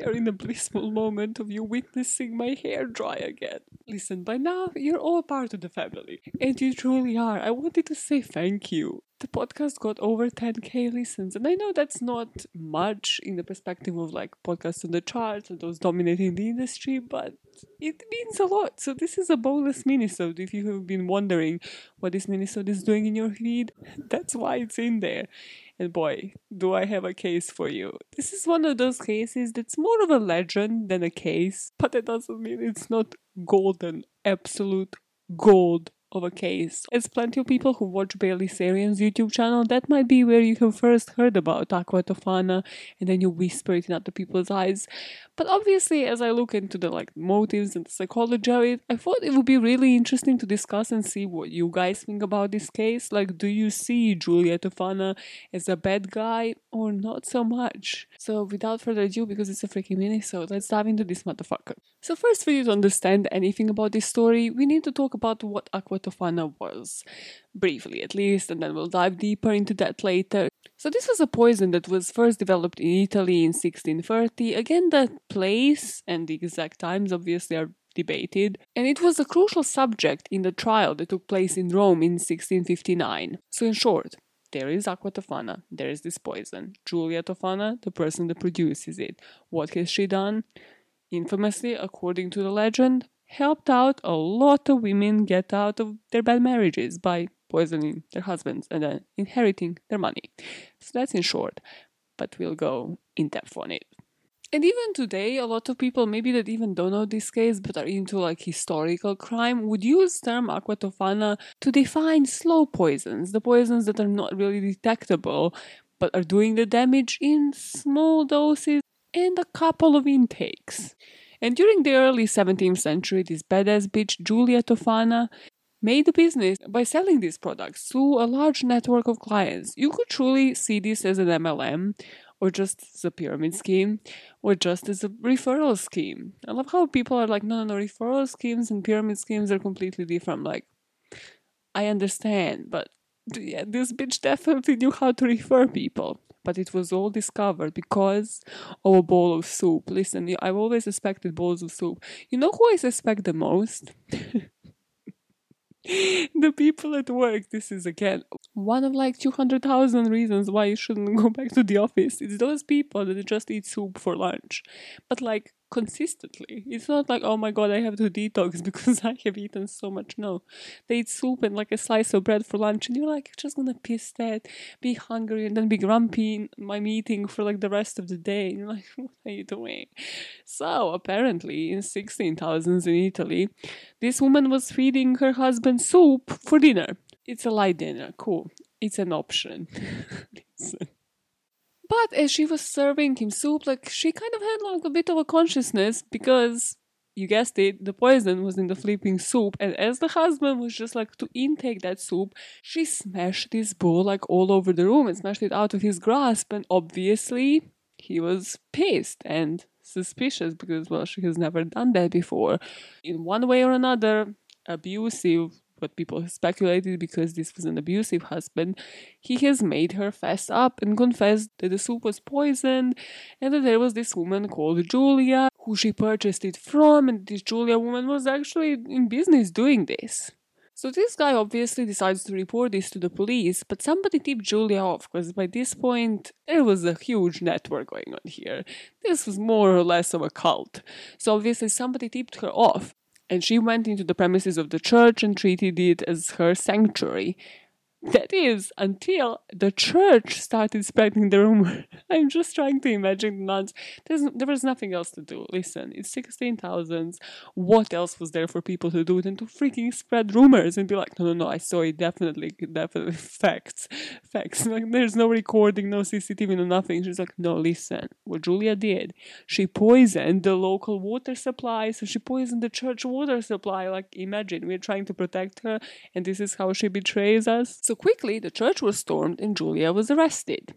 we are in the blissful moment of you witnessing my hair dry again. Listen, by now you're all part of the family, and you truly are. I wanted to say thank you. The podcast got over 10k listens, and I know that's not much in the perspective of like podcasts on the charts and those dominating the industry, but it means a lot. So this is a bonus minisode. If you have been wondering what this minisode is doing in your feed, that's why it's in there. And boy, do I have a case for you. This is one of those cases that's more of a legend than a case, but that doesn't mean it's not golden, absolute gold of a case. As plenty of people who watch Bailey Sarian's YouTube channel, that might be where you have first heard about Aqua Tofana and then you whisper it in other people's eyes. But obviously, as I look into the like motives and the psychology of it, I thought it would be really interesting to discuss and see what you guys think about this case. Like, do you see Giulia Tofana as a bad guy or not so much? So, without further ado, because it's a freaking mini, so let's dive into this motherfucker. So, first, for you to understand anything about this story, we need to talk about what Aqua Tofana was briefly at least, and then we'll dive deeper into that later. So, this was a poison that was first developed in Italy in 1630. Again, the place and the exact times obviously are debated, and it was a crucial subject in the trial that took place in Rome in 1659. So, in short, there is aqua tofana, there is this poison. Giulia Tofana, the person that produces it. What has she done? Infamously, according to the legend, helped out a lot of women get out of their bad marriages by poisoning their husbands and then inheriting their money. So that's in short, but we'll go in depth on it. And even today, a lot of people, maybe that even don't know this case but are into like historical crime, would use term aqua tofana to define slow poisons, the poisons that are not really detectable but are doing the damage in small doses and a couple of intakes. And during the early 17th century, this badass bitch Julia Tofana made a business by selling these products to a large network of clients. You could truly see this as an MLM or just as a pyramid scheme or just as a referral scheme. I love how people are like, no, no, no, referral schemes and pyramid schemes are completely different. Like, I understand, but yeah, this bitch definitely knew how to refer people. But it was all discovered because of a bowl of soup. Listen, I've always suspected bowls of soup. You know who I suspect the most? the people at work this is again one of like 200,000 reasons why you shouldn't go back to the office it's those people that just eat soup for lunch but like consistently. It's not like oh my god i have to detox because i have eaten so much. No. They eat soup and like a slice of bread for lunch and you're like just gonna piss that be hungry and then be grumpy in my meeting for like the rest of the day. And you're like what are you doing? So apparently in 16,000s in italy this woman was feeding her husband soup for dinner. It's a light dinner, cool. It's an option. but as she was serving him soup, like she kind of had like a bit of a consciousness because you guessed it, the poison was in the flipping soup, and as the husband was just like to intake that soup, she smashed this bowl like all over the room and smashed it out of his grasp, and obviously he was pissed and suspicious because, well, she has never done that before. In one way or another, abusive, what people speculated because this was an abusive husband, he has made her fess up and confess that the soup was poisoned and that there was this woman called Julia who she purchased it from, and this Julia woman was actually in business doing this. So this guy obviously decides to report this to the police, but somebody tipped Julia off because by this point there was a huge network going on here. This was more or less of a cult. So obviously somebody tipped her off, and she went into the premises of the church and treated it as her sanctuary. That is, until the church started spreading the rumor. I'm just trying to imagine the nuns. There's, there was nothing else to do. Listen, it's 16,000s. What else was there for people to do than to freaking spread rumors and be like, no, no, no, I saw it definitely, definitely, facts, facts. Like, there's no recording, no CCTV, no nothing. She's like, no, listen, what Giulia did, she poisoned the local water supply, so she poisoned the church water supply. Like, imagine, we're trying to protect her, and this is how she betrays us. So quickly, the church was stormed and Julia was arrested.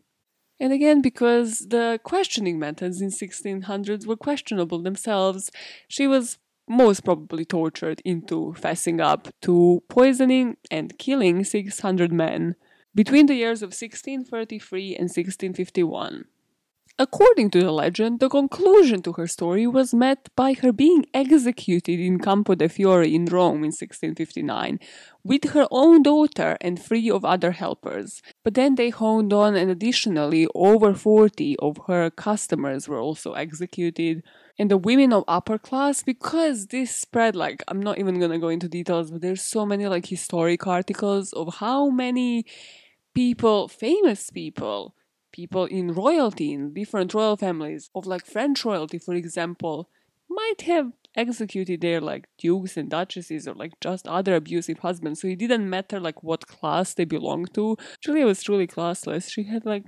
And again, because the questioning methods in 1600s were questionable themselves, she was most probably tortured into fessing up to poisoning and killing 600 men between the years of 1633 and 1651. According to the legend, the conclusion to her story was met by her being executed in Campo de' Fiori in Rome in 1659 with her own daughter and three of other helpers. But then they honed on, and additionally, over 40 of her customers were also executed. And the women of upper class, because this spread, like, I'm not even gonna go into details, but there's so many, like, historic articles of how many people, famous people, people in royalty, in different royal families, of like French royalty, for example, might have executed their like dukes and duchesses or like just other abusive husbands. So it didn't matter like what class they belonged to. Julia was truly classless. She had like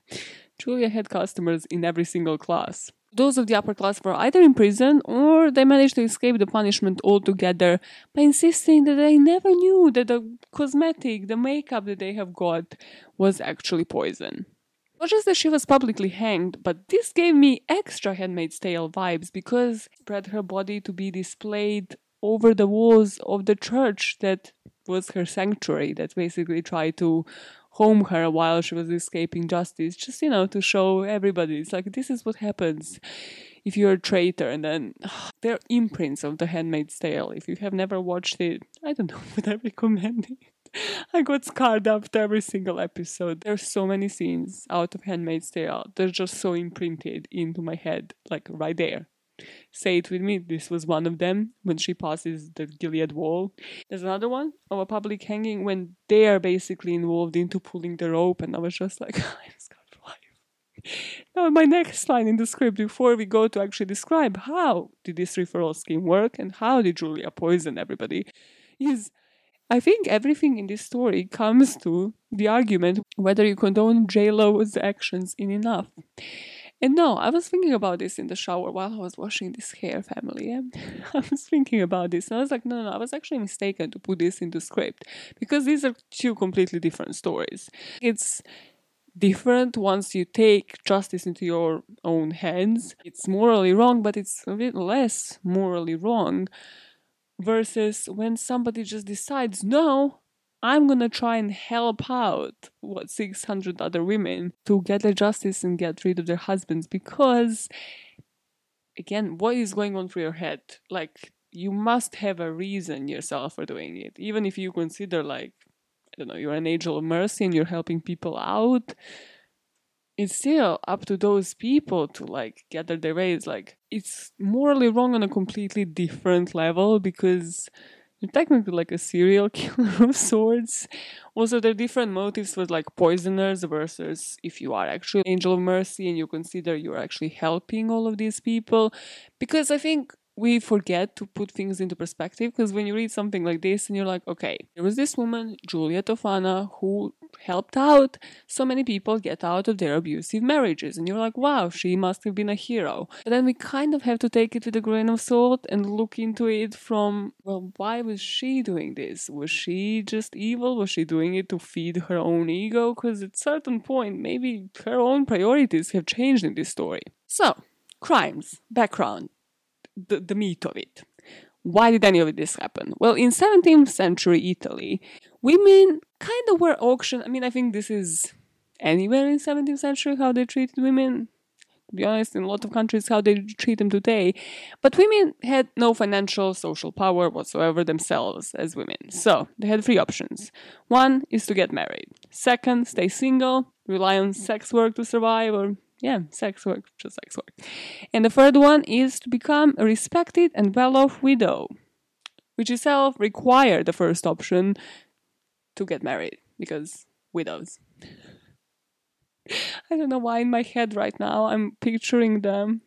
Julia had customers in every single class. Those of the upper class were either in prison or they managed to escape the punishment altogether by insisting that they never knew that the cosmetic, the makeup that they have got was actually poison. Not just that she was publicly hanged, but this gave me extra Handmaid's Tale vibes because spread her body to be displayed over the walls of the church that was her sanctuary, that basically tried to home her while she was escaping justice, just you know, to show everybody. It's like this is what happens if you're a traitor, and then there are imprints of The Handmaid's Tale. If you have never watched it, I don't know, would I recommend it? I got scarred after every single episode. There's so many scenes out of Handmaid's Tale. They're just so imprinted into my head, like right there. Say it with me. This was one of them when she passes the Gilead wall. There's another one of a public hanging when they are basically involved into pulling the rope, and I was just like, I'm scarred for life. Now, my next line in the script, before we go to actually describe how did this referral scheme work and how did Julia poison everybody, is I think everything in this story comes to the argument whether you condone JLo's actions in enough. And no, I was thinking about this in the shower while I was washing this hair, family. Eh? I was thinking about this, and I was like, no, no, no, I was actually mistaken to put this into script because these are two completely different stories. It's different once you take justice into your own hands. It's morally wrong, but it's a bit less morally wrong versus when somebody just decides, no, I'm gonna try and help out what 600 other women to get their justice and get rid of their husbands because, again, what is going on through your head? Like, you must have a reason yourself for doing it, even if you consider, like, I don't know, you're an angel of mercy and you're helping people out it's still up to those people to like gather their ways. Like it's morally wrong on a completely different level because you're technically like a serial killer of sorts. Also, there are different motives with like poisoners versus if you are actually angel of mercy and you consider you're actually helping all of these people. Because I think we forget to put things into perspective because when you read something like this and you're like, okay, there was this woman, Julia Tofana, who helped out so many people get out of their abusive marriages. And you're like, wow, she must have been a hero. But then we kind of have to take it with a grain of salt and look into it from, well, why was she doing this? Was she just evil? Was she doing it to feed her own ego? Because at certain point, maybe her own priorities have changed in this story. So, crimes, background, the, the meat of it. Why did any of this happen? Well, in 17th century Italy, women kind of were auctioned. I mean, I think this is anywhere in 17th century how they treated women. To be honest, in a lot of countries, how they treat them today. But women had no financial, social power whatsoever themselves as women. So they had three options. One is to get married. Second, stay single, rely on sex work to survive, or yeah, sex work, just sex work. And the third one is to become a respected and well off widow, which itself required the first option to get married because widows. I don't know why in my head right now I'm picturing them.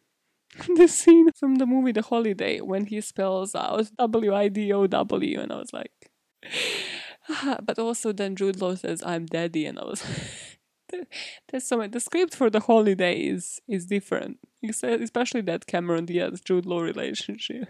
the scene from the movie The Holiday when he spells out W I D O W, and I was like, but also then Jude Law says I'm daddy, and I was there's so many. The script for the holiday is is different, uh, especially that Cameron Diaz Jude Law relationship.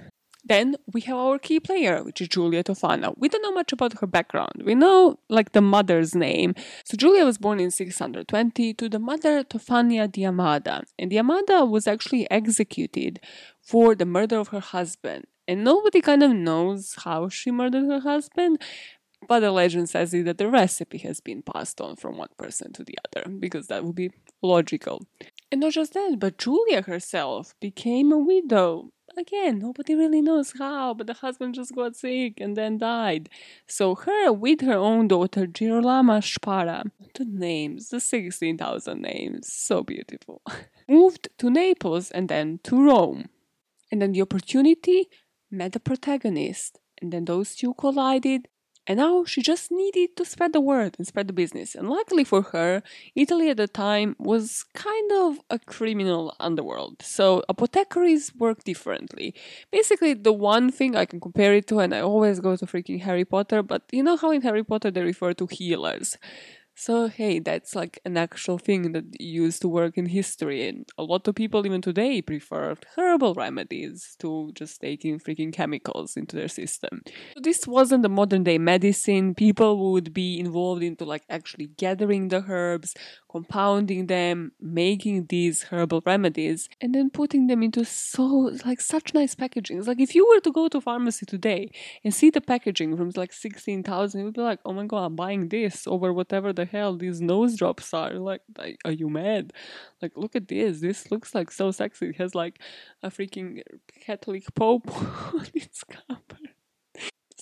Then we have our key player, which is Julia Tofana. We don't know much about her background. We know like the mother's name. So Julia was born in 620 to the mother Tofania Diamada, and Diamada was actually executed for the murder of her husband. And nobody kind of knows how she murdered her husband, but the legend says that the recipe has been passed on from one person to the other because that would be logical. And not just that, but Julia herself became a widow. Again, nobody really knows how, but the husband just got sick and then died. So her, with her own daughter, Girolama Spara, the names, the 16,000 names, so beautiful, moved to Naples and then to Rome. And then the opportunity met the protagonist, and then those two collided, and now she just needed to spread the word and spread the business. And luckily for her, Italy at the time was kind of a criminal underworld. So apothecaries work differently. Basically, the one thing I can compare it to, and I always go to freaking Harry Potter, but you know how in Harry Potter they refer to healers. So, hey, that's like an actual thing that used to work in history, and a lot of people even today prefer herbal remedies to just taking freaking chemicals into their system. So this wasn't the modern day medicine. People would be involved into like actually gathering the herbs, compounding them, making these herbal remedies, and then putting them into so like such nice packaging. It's like if you were to go to pharmacy today and see the packaging from like sixteen thousand, you'd be like, oh my god, I'm buying this over whatever the hell these nose drops are. Like, are you mad? Like, look at this. This looks like so sexy. It has like a freaking Catholic Pope on its cover.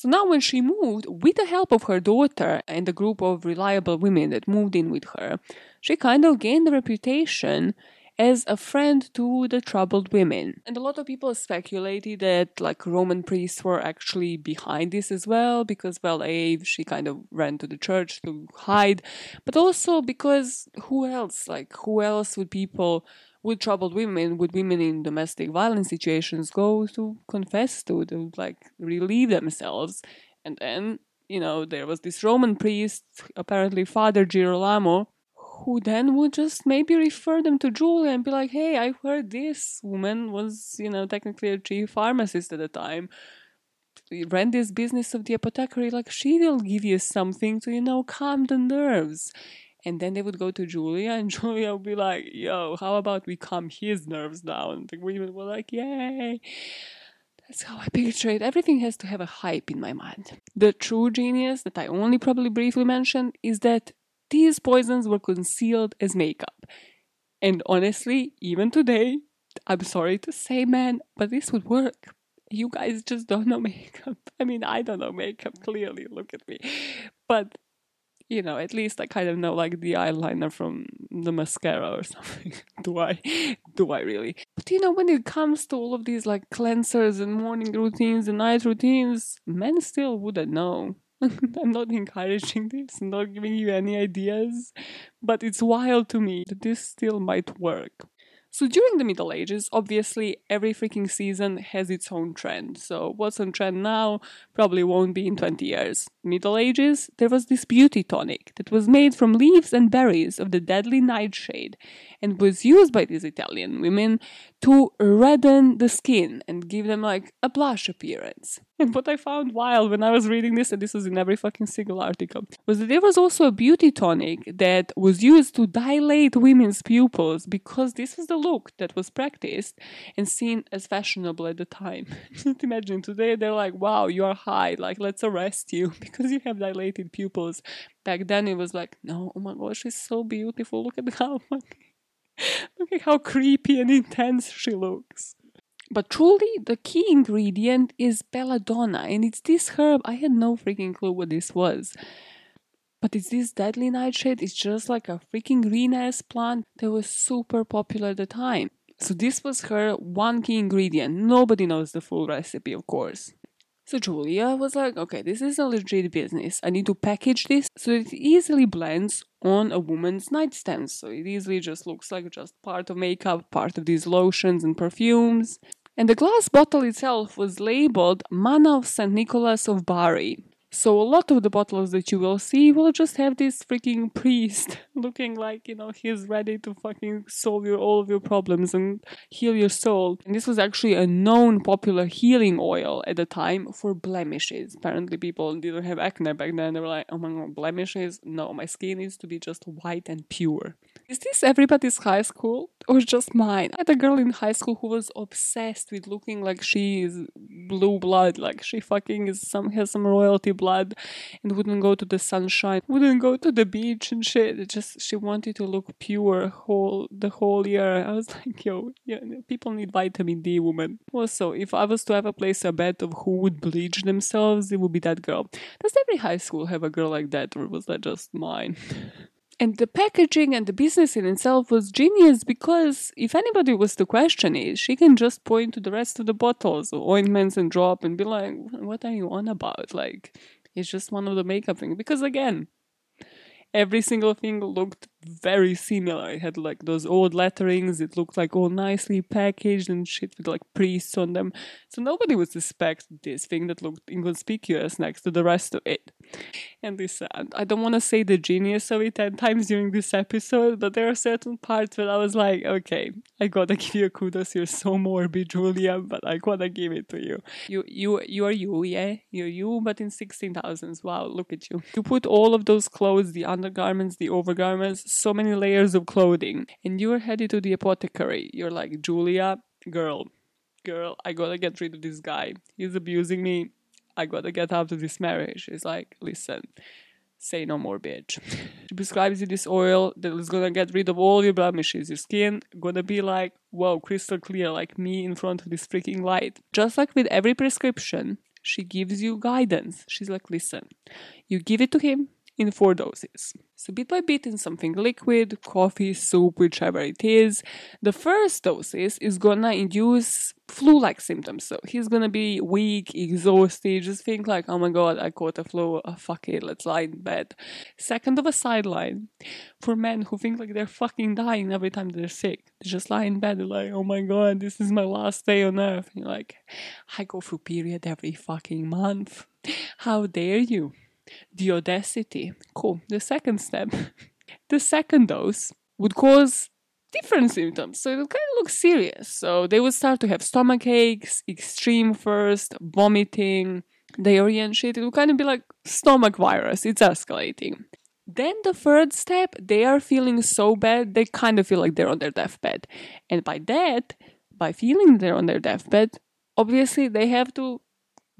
So now, when she moved, with the help of her daughter and a group of reliable women that moved in with her, she kind of gained a reputation as a friend to the troubled women. And a lot of people speculated that like Roman priests were actually behind this as well because well A she kind of ran to the church to hide, but also because who else like who else would people with troubled women, with women in domestic violence situations go to confess to, to like relieve themselves. And then, you know, there was this Roman priest, apparently Father Girolamo, who then would just maybe refer them to Julia and be like, hey, I heard this woman was, you know, technically a chief pharmacist at the time. Ran this business of the apothecary, like she will give you something to, you know, calm the nerves. And then they would go to Julia, and Julia would be like, yo, how about we calm his nerves down? And the women were like, yay. That's how I picture it. Everything has to have a hype in my mind. The true genius that I only probably briefly mentioned is that these poisons were concealed as makeup. And honestly, even today, I'm sorry to say, man, but this would work. You guys just don't know makeup. I mean, I don't know makeup, clearly, look at me. But, you know, at least I kind of know like the eyeliner from the mascara or something. do I? Do I really? But you know, when it comes to all of these like cleansers and morning routines and night routines, men still wouldn't know. I'm not encouraging this, I'm not giving you any ideas, but it's wild to me that this still might work. So during the Middle Ages, obviously every freaking season has its own trend. So what's on trend now probably won't be in 20 years. Middle Ages, there was this beauty tonic that was made from leaves and berries of the deadly nightshade and was used by these Italian women to redden the skin and give them like a blush appearance. And what I found wild when I was reading this, and this was in every fucking single article, was that there was also a beauty tonic that was used to dilate women's pupils because this was the look that was practiced and seen as fashionable at the time. Just imagine today they're like, wow, you are high, like let's arrest you because you have dilated pupils. Back then it was like, no, oh my gosh, she's so beautiful. Look at how look at how creepy and intense she looks. But truly, the key ingredient is belladonna, and it's this herb. I had no freaking clue what this was. But it's this deadly nightshade. It's just like a freaking green ass plant that was super popular at the time. So this was her one key ingredient. Nobody knows the full recipe, of course. So Julia was like, okay, this is a legit business. I need to package this so it easily blends on a woman's nightstand. So it easily just looks like just part of makeup, part of these lotions and perfumes. And the glass bottle itself was labeled Manna of St. Nicholas of Bari. So a lot of the bottles that you will see will just have this freaking priest looking like, you know, he's ready to fucking solve your all of your problems and heal your soul. And this was actually a known popular healing oil at the time for blemishes. Apparently people didn't have acne back then. They were like, oh my god, blemishes? No, my skin needs to be just white and pure. Is this everybody's high school or just mine? I had a girl in high school who was obsessed with looking like she is blue blood, like she fucking is some has some royalty blood, and wouldn't go to the sunshine, wouldn't go to the beach and shit. It just she wanted to look pure whole the whole year. I was like, yo, yeah, people need vitamin D, woman. Also, if I was to ever place a bet of who would bleach themselves, it would be that girl. Does every high school have a girl like that, or was that just mine? And the packaging and the business in itself was genius because if anybody was to question it, she can just point to the rest of the bottles or ointments and drop and be like, What are you on about? Like, it's just one of the makeup things. Because again, every single thing looked very similar. It had like those old letterings. It looked like all nicely packaged and shit with like priests on them. So nobody would suspect this thing that looked inconspicuous next to the rest of it. And this, uh, I don't want to say the genius of it 10 times during this episode, but there are certain parts where I was like, okay, I gotta give you a kudos. You're so morbid, Julia, but I gotta give it to you. You, you, you are you, yeah? You're you, but in 16,000s. Wow, look at you. You put all of those clothes, the undergarments, the overgarments, so many layers of clothing, and you're headed to the apothecary. You're like, Julia, girl, girl, I gotta get rid of this guy. He's abusing me. I gotta get out of this marriage. He's like, listen, say no more, bitch. she prescribes you this oil that is gonna get rid of all your blemishes. Your skin gonna be like, whoa, crystal clear, like me in front of this freaking light. Just like with every prescription, she gives you guidance. She's like, listen, you give it to him, in four doses. So, bit by bit, in something liquid, coffee, soup, whichever it is, the first doses is gonna induce flu like symptoms. So, he's gonna be weak, exhausted, just think like, oh my god, I caught a flu, oh, fuck it, let's lie in bed. Second of a sideline for men who think like they're fucking dying every time they're sick. They just lie in bed, like, oh my god, this is my last day on earth. And you're like, I go through period every fucking month. How dare you? The audacity. Cool. The second step, the second dose would cause different symptoms. So it would kind of look serious. So they would start to have stomach aches, extreme first, vomiting, diarrhea and shit. It would kind of be like stomach virus. It's escalating. Then the third step, they are feeling so bad, they kind of feel like they're on their deathbed. And by that, by feeling they're on their deathbed, obviously they have to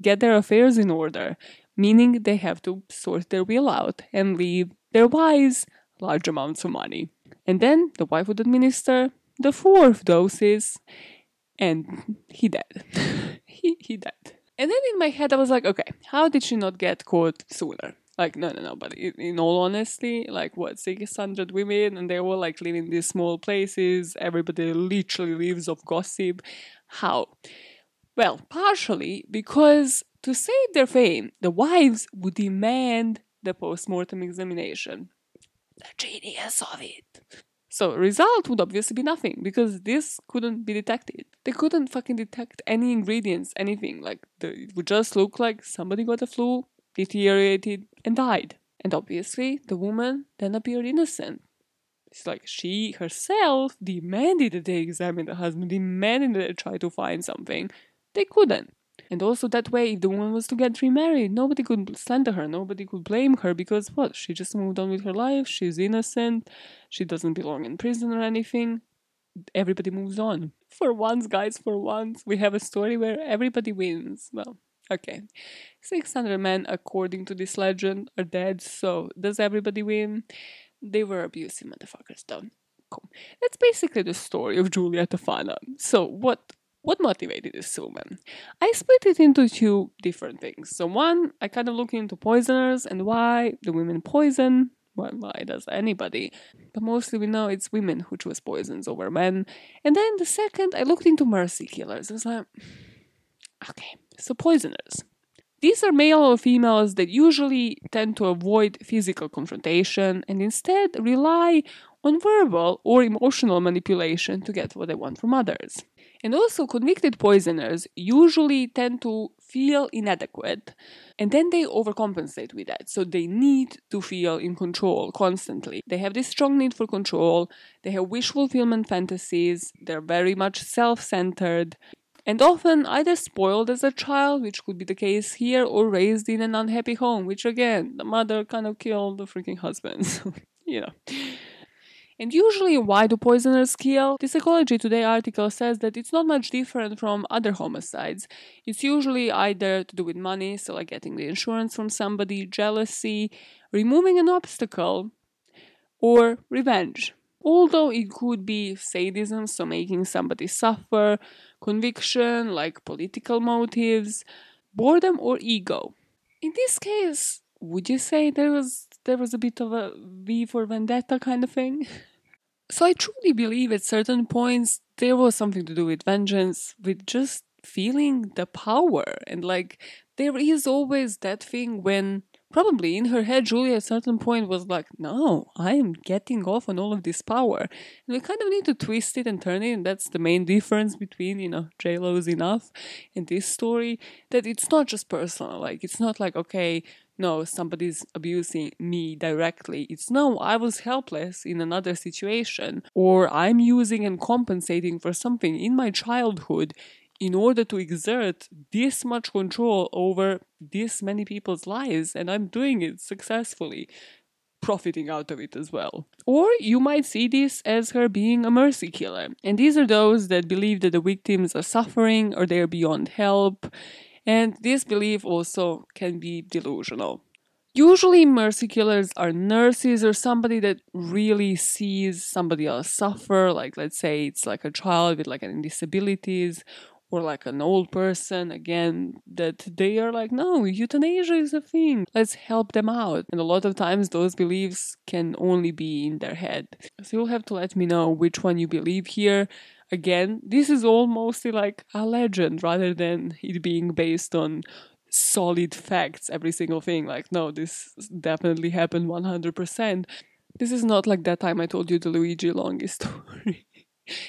get their affairs in order meaning they have to sort their will out and leave their wives large amounts of money. And then the wife would administer the fourth doses, and he dead. he he dead. And then in my head I was like, okay, how did she not get caught sooner? Like, no, no, no, but in, in all honesty, like, what, 600 women, and they all like living in these small places, everybody literally lives off gossip. How? Well, partially because to save their fame, the wives would demand the post-mortem examination. The genius of it. So result would obviously be nothing because this couldn't be detected. They couldn't fucking detect any ingredients, anything. Like the, it would just look like somebody got the flu, deteriorated, and died. And obviously, the woman then appeared innocent. It's like she herself demanded that they examine the husband, demanded that they try to find something. They couldn't. And also that way, if the woman was to get remarried, nobody could slander her, nobody could blame her because what? She just moved on with her life, she's innocent, she doesn't belong in prison or anything. Everybody moves on. For once, guys, for once, we have a story where everybody wins. Well, okay. 600 men, according to this legend, are dead, so does everybody win? They were abusive motherfuckers, though. Cool. That's basically the story of Julia Tofana. So, what what motivated this woman? I split it into two different things. So one, I kind of look into poisoners and why the women poison. Well, why does anybody? But mostly we know it's women who choose poisons over men. And then the second, I looked into mercy killers. I was like, okay, so poisoners. These are male or females that usually tend to avoid physical confrontation and instead rely on verbal or emotional manipulation to get what they want from others. And also, convicted poisoners usually tend to feel inadequate and then they overcompensate with that. So they need to feel in control constantly. They have this strong need for control, they have wish fulfillment fantasies, they're very much self centered. And often either spoiled as a child, which could be the case here, or raised in an unhappy home, which again, the mother kind of killed the freaking husband. you know. And usually, why do poisoners kill? The Psychology Today article says that it's not much different from other homicides. It's usually either to do with money, so like getting the insurance from somebody, jealousy, removing an obstacle, or revenge. Although it could be sadism, so making somebody suffer, conviction, like political motives, boredom, or ego. In this case, would you say there was there was a bit of a V for Vendetta kind of thing? So I truly believe at certain points there was something to do with vengeance, with just feeling the power. And like there is always that thing when probably in her head Julia at certain point was like, No, I am getting off on all of this power. And we kind of need to twist it and turn it, and that's the main difference between, you know, J Lo's enough and this story. That it's not just personal. Like it's not like, okay, no, somebody's abusing me directly. It's no, I was helpless in another situation, or I'm using and compensating for something in my childhood in order to exert this much control over this many people's lives, and I'm doing it successfully. Profiting out of it as well. Or you might see this as her being a mercy killer. And these are those that believe that the victims are suffering or they're beyond help and this belief also can be delusional. Usually, mercy killers are nurses or somebody that really sees somebody else suffer. Like, let's say it's like a child with like any disabilities or like an old person again that they are like no euthanasia is a thing let's help them out and a lot of times those beliefs can only be in their head so you'll have to let me know which one you believe here again, this is all mostly like a legend rather than it being based on solid facts, every single thing. Like, no, this definitely happened 100%. This is not like that time I told you the Luigi Longhi story.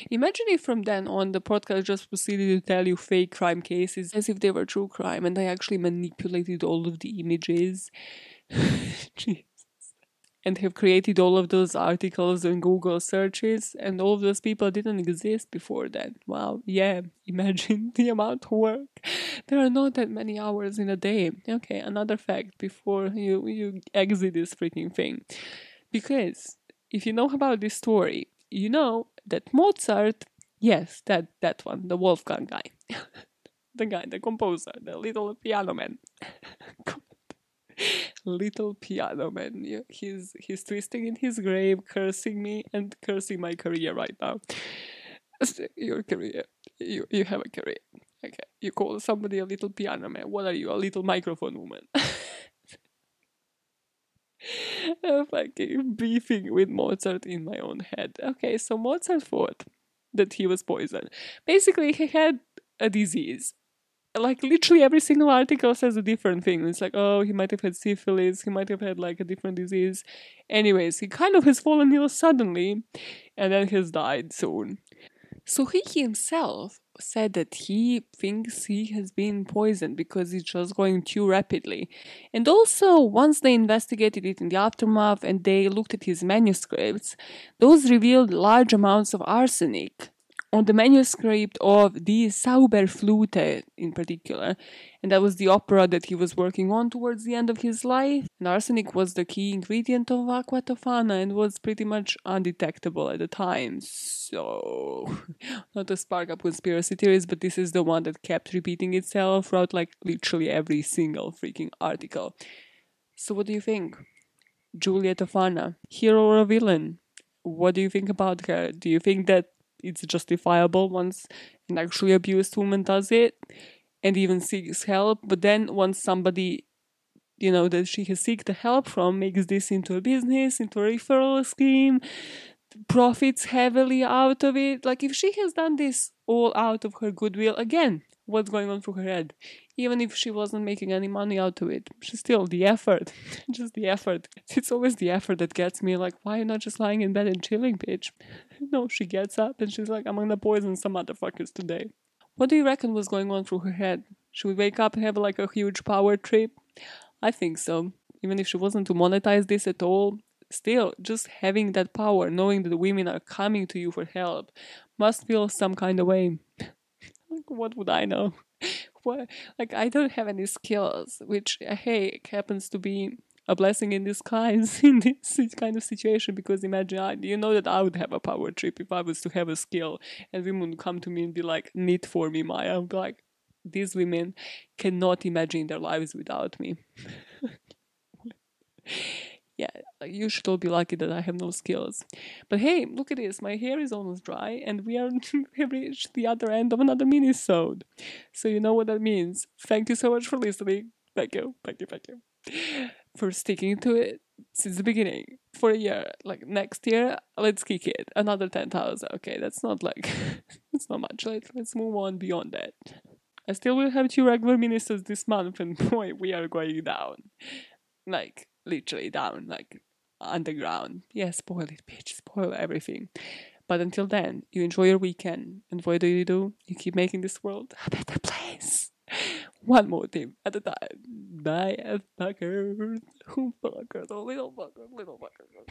Imagine if from then on the podcast just proceeded to tell you fake crime cases as if they were true crime and I actually manipulated all of the images. and have created all of those articles and Google searches, and all of those people didn't exist before that. Wow, yeah, imagine the amount of work. There are not that many hours in a day. Okay, another fact before you, you exit this freaking thing. Because if you know about this story, you know that Mozart, yes, that, that one, the Wolfgang guy, the guy, the composer, the little piano man. little piano man. He's he's twisting in his grave, cursing me and cursing my career right now. Your career, you you have a career. Okay, you call somebody a little piano man. What are you, a little microphone woman? Fucking beefing with Mozart in my own head. Okay, so Mozart thought that he was poisoned. Basically, he had a disease like literally every single article says a different thing. It's like, oh, he might have had syphilis, he might have had like a different disease. Anyways, he kind of has fallen ill suddenly and then has died soon. So he himself said that he thinks he has been poisoned because it's just going too rapidly. And also, once they investigated it in the aftermath and they looked at his manuscripts, those revealed large amounts of arsenic on the manuscript of Die Zauberflöte in particular, and that was the opera that he was working on towards the end of his life. And arsenic was the key ingredient of Aqua Tofana and was pretty much undetectable at the time. So, not to spark up conspiracy theories, but this is the one that kept repeating itself throughout like literally every single freaking article. So, what do you think? Julia Tofana, hero or villain? What do you think about her? Do you think that it's justifiable once an actually abused woman does it and even seeks help. But then once somebody, you know, that she has seeked the help from makes this into a business, into a referral scheme, profits heavily out of it. Like if she has done this all out of her goodwill, again, what's going on through her head? Even if she wasn't making any money out of it, she's still the effort, just the effort. It's always the effort that gets me. Like, why are you not just lying in bed and chilling, bitch? no, she gets up and she's like, I'm gonna poison some motherfuckers today. What do you reckon was going on through her head? She we wake up and have like a huge power trip? I think so. Even if she wasn't to monetize this at all, still, just having that power, knowing that women are coming to you for help, must feel some kind of way. Like, what would I know? what? Like, I don't have any skills, which, uh, hey, happens to be a blessing in disguise in this kind of situation because imagine I, you know that I would have a power trip if I was to have a skill and women would come to me and be like knit for me Maja I'm like these women cannot imagine their lives without me yeah you should all be lucky that I have no skills but hey look at this my hair is almost dry and we are have reached the other end of another mini so you know what that means thank you so much for listening thank you thank you thank you for sticking to it since the beginning for a year. Like next year, let's kick it another ten thousand. Okay, that's not like it's not much. Let's let's move on beyond that. I still will have two regular minisodes this month, and boy, we are going down, like literally down, like underground. Yeah, spoil it, bitch, spoil everything. But until then, you enjoy your weekend, and what do you do? You keep making this world a better place. One more team at a time. Bye, fuckers. Who fuckers? Little fuckers, little fuckers.